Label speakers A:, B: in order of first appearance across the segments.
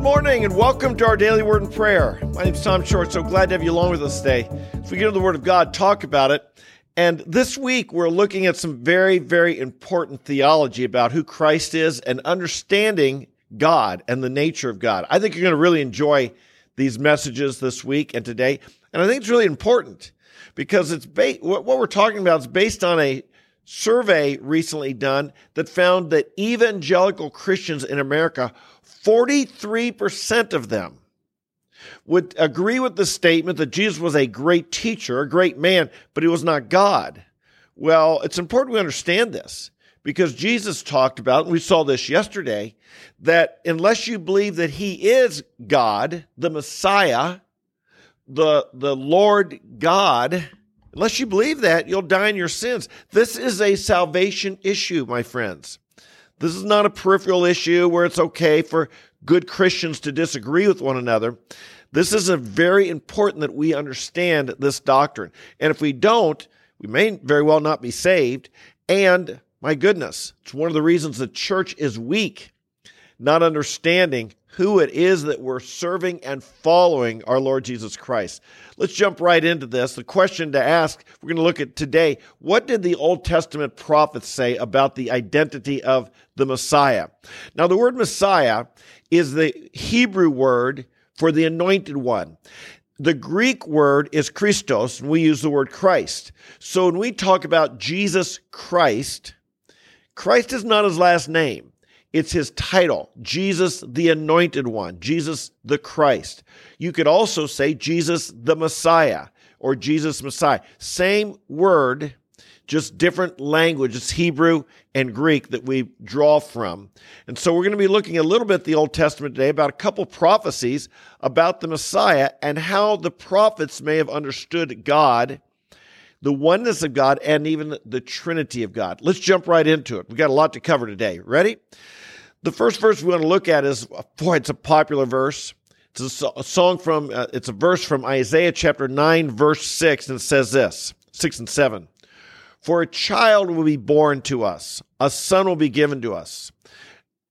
A: Good morning and welcome to our daily word and prayer. My name is Tom Short, so glad to have you along with us today. As we get into the Word of God, talk about it. And this week we're looking at some very, very important theology about who Christ is and understanding God and the nature of God. I think you're going to really enjoy these messages this week and today. And I think it's really important because it's ba- what we're talking about is based on a survey recently done that found that evangelical Christians in America, 43% of them would agree with the statement that Jesus was a great teacher, a great man, but he was not God. Well, it's important we understand this because Jesus talked about, and we saw this yesterday, that unless you believe that he is God, the Messiah, the, the Lord God, unless you believe that, you'll die in your sins. This is a salvation issue, my friends. This is not a peripheral issue where it's okay for good Christians to disagree with one another. This is a very important that we understand this doctrine. And if we don't, we may very well not be saved. And my goodness, it's one of the reasons the church is weak, not understanding who it is that we're serving and following our Lord Jesus Christ. Let's jump right into this. The question to ask, we're going to look at today, what did the Old Testament prophets say about the identity of the Messiah? Now, the word Messiah is the Hebrew word for the anointed one. The Greek word is Christos, and we use the word Christ. So when we talk about Jesus Christ, Christ is not his last name. It's his title, Jesus the Anointed One, Jesus the Christ. You could also say Jesus the Messiah or Jesus Messiah. Same word, just different language. It's Hebrew and Greek that we draw from. And so we're going to be looking a little bit at the Old Testament today about a couple prophecies about the Messiah and how the prophets may have understood God the oneness of God, and even the Trinity of God. Let's jump right into it. We've got a lot to cover today. Ready? The first verse we want to look at is, boy, it's a popular verse. It's a, song from, uh, it's a verse from Isaiah chapter 9, verse 6, and it says this 6 and 7. For a child will be born to us, a son will be given to us,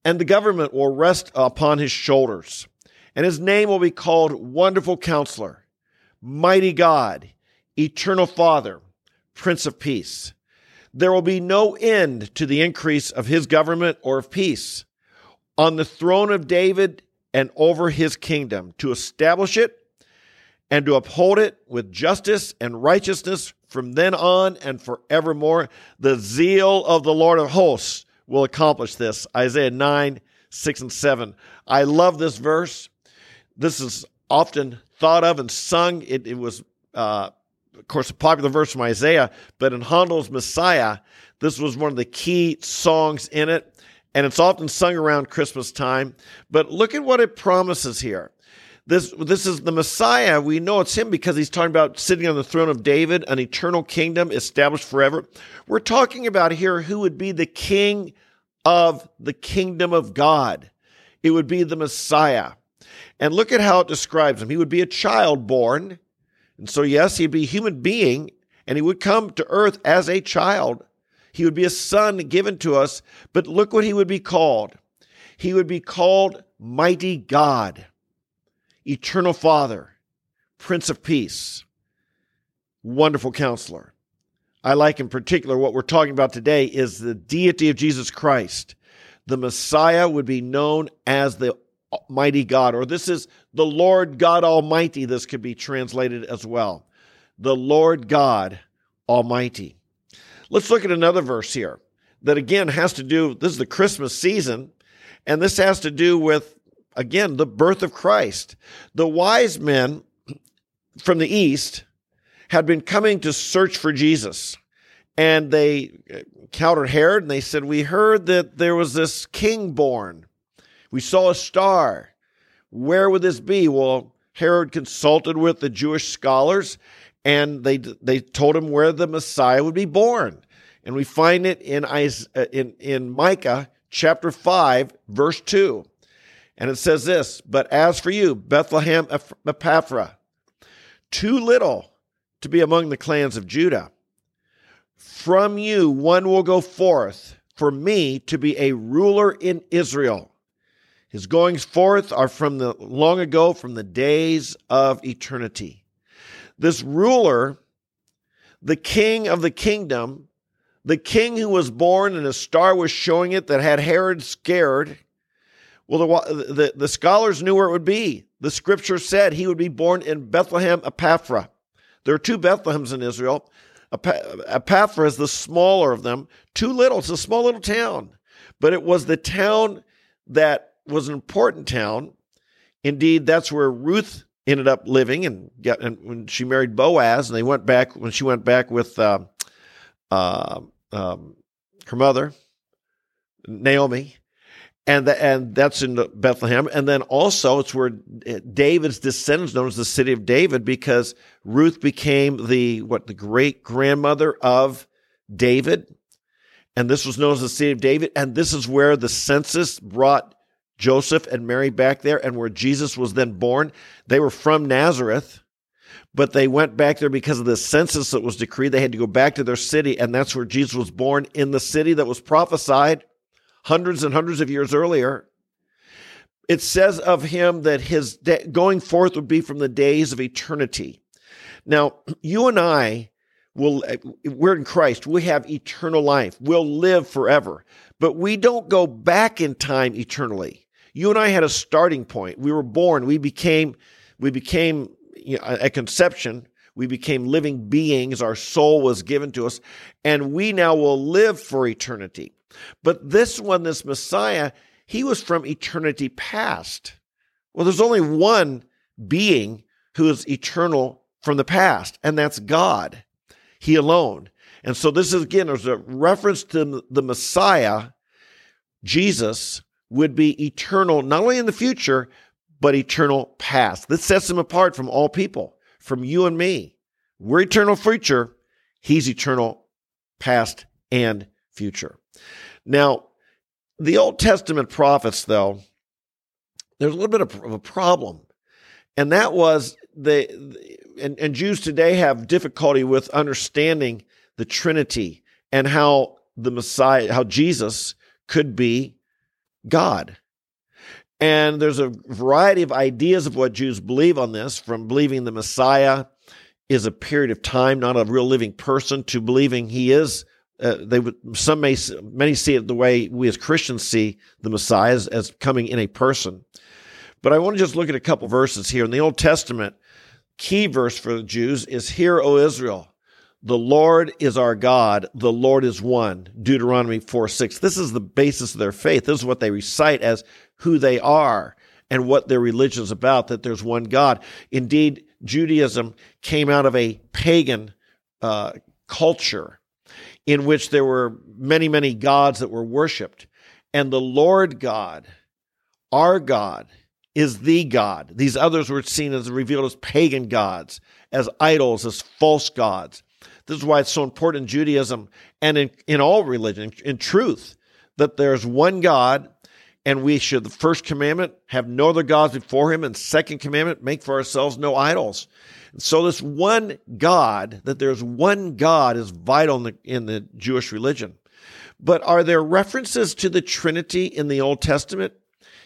A: and the government will rest upon his shoulders, and his name will be called Wonderful Counselor, Mighty God Eternal Father, Prince of Peace. There will be no end to the increase of his government or of peace on the throne of David and over his kingdom to establish it and to uphold it with justice and righteousness from then on and forevermore. The zeal of the Lord of hosts will accomplish this. Isaiah 9, 6, and 7. I love this verse. This is often thought of and sung. It, it was uh, of course, a popular verse from Isaiah, but in Handel's Messiah, this was one of the key songs in it, and it's often sung around Christmas time. But look at what it promises here. This, this is the Messiah. We know it's him because he's talking about sitting on the throne of David, an eternal kingdom established forever. We're talking about here who would be the king of the kingdom of God. It would be the Messiah. And look at how it describes him. He would be a child born and so, yes, he'd be a human being and he would come to earth as a child. He would be a son given to us, but look what he would be called. He would be called Mighty God, Eternal Father, Prince of Peace, Wonderful Counselor. I like in particular what we're talking about today is the deity of Jesus Christ. The Messiah would be known as the mighty God, or this is the Lord God Almighty. This could be translated as well. The Lord God Almighty. Let's look at another verse here that again has to do, this is the Christmas season, and this has to do with, again, the birth of Christ. The wise men from the east had been coming to search for Jesus. And they encountered Herod and they said, We heard that there was this king born we saw a star. Where would this be? Well, Herod consulted with the Jewish scholars and they, they told him where the Messiah would be born. And we find it in, uh, in, in Micah chapter 5, verse 2. And it says this But as for you, Bethlehem Ephrathah, too little to be among the clans of Judah. From you one will go forth for me to be a ruler in Israel. His goings forth are from the long ago, from the days of eternity. This ruler, the king of the kingdom, the king who was born and a star was showing it that had Herod scared. Well, the, the, the scholars knew where it would be. The scripture said he would be born in Bethlehem Ephrathah. There are two Bethlehems in Israel. Ephrathah is the smaller of them. Too little. It's a small little town. But it was the town that was an important town. Indeed, that's where Ruth ended up living and, got, and when she married Boaz, and they went back when she went back with uh, uh, um, her mother, Naomi, and the, and that's in Bethlehem. And then also it's where David's descendants, known as the city of David, because Ruth became the what the great grandmother of David, and this was known as the city of David. And this is where the census brought Joseph and Mary back there, and where Jesus was then born. They were from Nazareth but they went back there because of the census that was decreed. They had to go back to their city, and that's where Jesus was born in the city that was prophesied hundreds and hundreds of years earlier. It says of him that his de- going forth would be from the days of eternity. Now, you and I will, we're in Christ. We have eternal life. We'll live forever, but we don't go back in time eternally. You and I had a starting point. We were born. We became, we became you know, at conception, we became living beings. Our soul was given to us, and we now will live for eternity. But this one, this Messiah, he was from eternity past. Well, there's only one being who is eternal from the past, and that's God, He alone. And so, this is again, there's a reference to the Messiah, Jesus, would be eternal, not only in the future, but eternal past. This sets him apart from all people, from you and me. We're eternal future. He's eternal past and future. Now, the Old Testament prophets, though, there's a little bit of a problem. And that was the, and, and Jews today have difficulty with understanding the Trinity and how the Messiah, how Jesus could be God. And there's a variety of ideas of what Jews believe on this, from believing the Messiah is a period of time, not a real living person, to believing he is. Uh, they some may many see it the way we as Christians see the Messiah as, as coming in a person. But I want to just look at a couple verses here in the Old Testament. Key verse for the Jews is "Hear, O Israel, the Lord is our God, the Lord is one." Deuteronomy four six. This is the basis of their faith. This is what they recite as who they are and what their religion is about, that there's one God. Indeed, Judaism came out of a pagan uh, culture in which there were many, many gods that were worshiped. And the Lord God, our God, is the God. These others were seen as revealed as pagan gods, as idols, as false gods. This is why it's so important in Judaism and in, in all religion, in truth, that there's one God and we should the first commandment have no other gods before him and second commandment make for ourselves no idols. And so this one god that there's one god is vital in the, in the jewish religion. But are there references to the trinity in the old testament?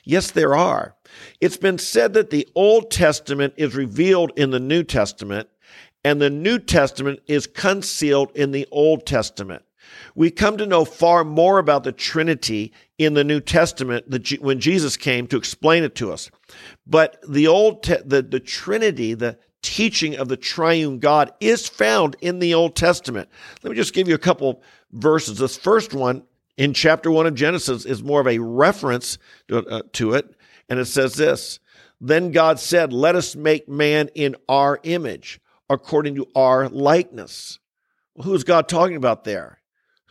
A: Yes there are. It's been said that the old testament is revealed in the new testament and the new testament is concealed in the old testament we come to know far more about the Trinity in the New Testament when Jesus came to explain it to us. But the old the, the Trinity, the teaching of the triune God is found in the Old Testament. Let me just give you a couple verses. This first one in chapter 1 of Genesis is more of a reference to, uh, to it and it says this, then God said, "Let us make man in our image, according to our likeness." Well, who's God talking about there?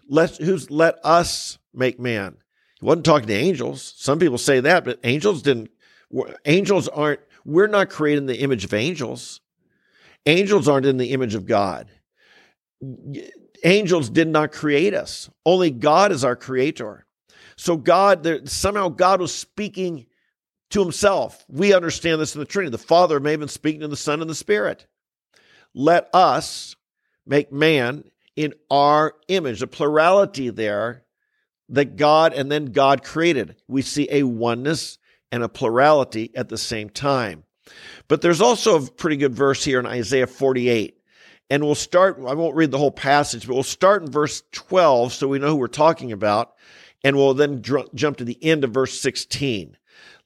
A: let who's let us make man. He wasn't talking to angels. Some people say that, but angels didn't. Angels aren't. We're not created in the image of angels. Angels aren't in the image of God. Angels did not create us. Only God is our creator. So God, there, somehow God was speaking to himself. We understand this in the Trinity. The Father may have been speaking to the Son and the Spirit. Let us make man in our image, the plurality there that God and then God created. We see a oneness and a plurality at the same time. But there's also a pretty good verse here in Isaiah 48. And we'll start, I won't read the whole passage, but we'll start in verse 12 so we know who we're talking about. And we'll then dr- jump to the end of verse 16.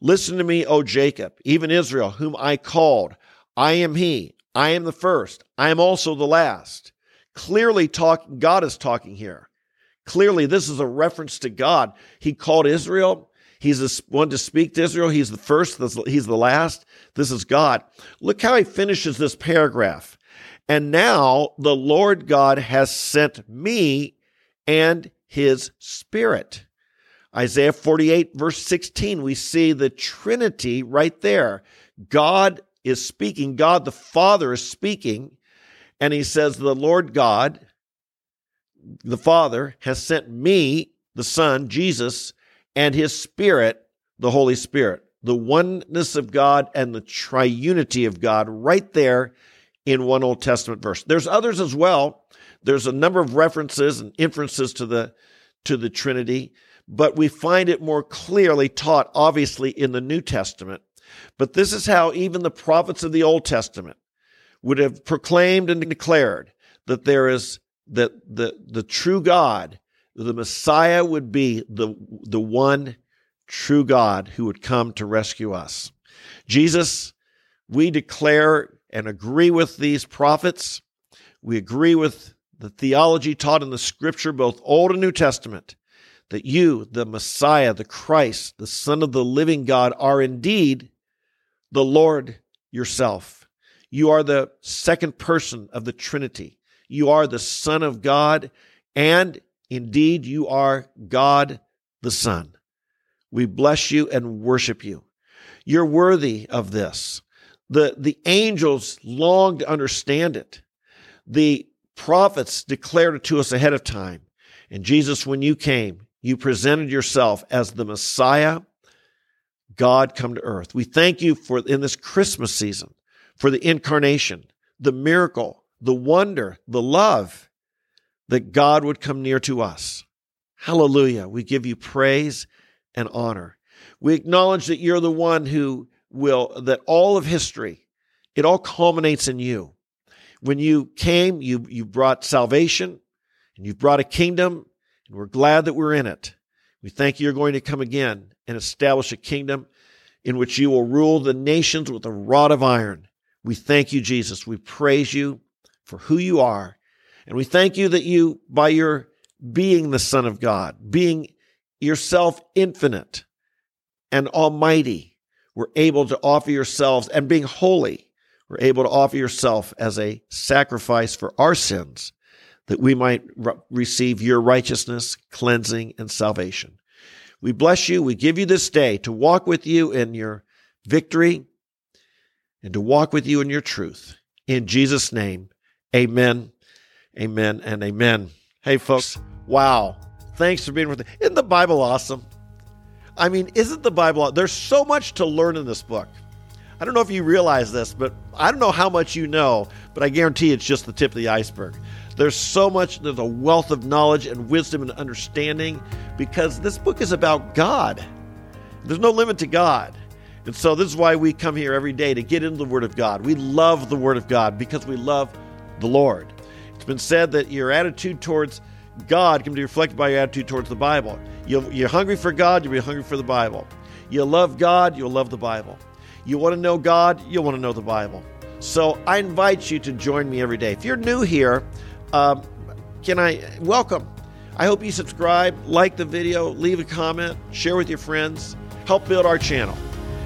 A: Listen to me, O Jacob, even Israel, whom I called. I am he. I am the first. I am also the last. Clearly, talk, God is talking here. Clearly, this is a reference to God. He called Israel. He's the one to speak to Israel. He's the first. He's the last. This is God. Look how he finishes this paragraph. And now the Lord God has sent me and his spirit. Isaiah 48, verse 16, we see the Trinity right there. God is speaking, God the Father is speaking, and he says, The Lord God, the Father, has sent me, the Son, Jesus, and his Spirit, the Holy Spirit. The oneness of God and the triunity of God right there in one Old Testament verse. There's others as well. There's a number of references and inferences to the to the Trinity, but we find it more clearly taught obviously in the New Testament. But this is how even the prophets of the Old Testament would have proclaimed and declared that there is that the the true God, the Messiah would be the the one true God who would come to rescue us. Jesus, we declare and agree with these prophets. We agree with the theology taught in the scripture, both Old and New Testament, that you, the Messiah, the Christ, the Son of the living God, are indeed the Lord yourself. You are the second person of the Trinity. You are the Son of God, and indeed you are God the Son. We bless you and worship you. You're worthy of this. The, the angels long to understand it. The prophets declared it to us ahead of time. And Jesus, when you came, you presented yourself as the Messiah, God come to earth. We thank you for in this Christmas season for the incarnation, the miracle, the wonder, the love that God would come near to us. Hallelujah. We give you praise and honor. We acknowledge that you're the one who will, that all of history, it all culminates in you. When you came, you, you brought salvation and you've brought a kingdom, and we're glad that we're in it. We thank you you're going to come again and establish a kingdom in which you will rule the nations with a rod of iron. We thank you, Jesus. We praise you for who you are. And we thank you that you, by your being the Son of God, being yourself infinite and almighty, were able to offer yourselves and being holy, were able to offer yourself as a sacrifice for our sins that we might re- receive your righteousness, cleansing, and salvation. We bless you. We give you this day to walk with you in your victory and to walk with you in your truth. In Jesus' name, amen, amen, and amen. Hey, folks, wow. Thanks for being with me. Isn't the Bible awesome? I mean, isn't the Bible? There's so much to learn in this book. I don't know if you realize this, but I don't know how much you know, but I guarantee it's just the tip of the iceberg. There's so much, there's a wealth of knowledge and wisdom and understanding because this book is about God. There's no limit to God. And so this is why we come here every day to get into the Word of God. We love the Word of God because we love the Lord. It's been said that your attitude towards God can be reflected by your attitude towards the Bible. You're hungry for God, you'll be hungry for the Bible. You love God, you'll love the Bible. You want to know God, you'll want to know the Bible. So I invite you to join me every day. If you're new here, um, can I welcome? I hope you subscribe, like the video, leave a comment, share with your friends, help build our channel,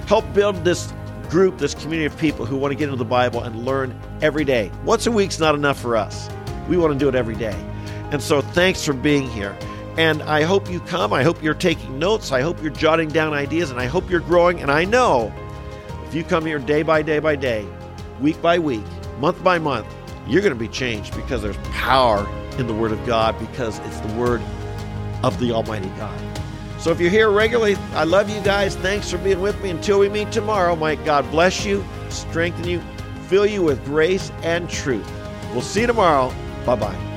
A: help build this group, this community of people who want to get into the Bible and learn every day. Once a week's not enough for us. We want to do it every day. And so thanks for being here. And I hope you come. I hope you're taking notes. I hope you're jotting down ideas. And I hope you're growing. And I know if you come here day by day by day, week by week, month by month, you're going to be changed because there's power in the Word of God because it's the Word of the Almighty God. So if you're here regularly, I love you guys. Thanks for being with me. Until we meet tomorrow, might God bless you, strengthen you, fill you with grace and truth. We'll see you tomorrow. Bye bye.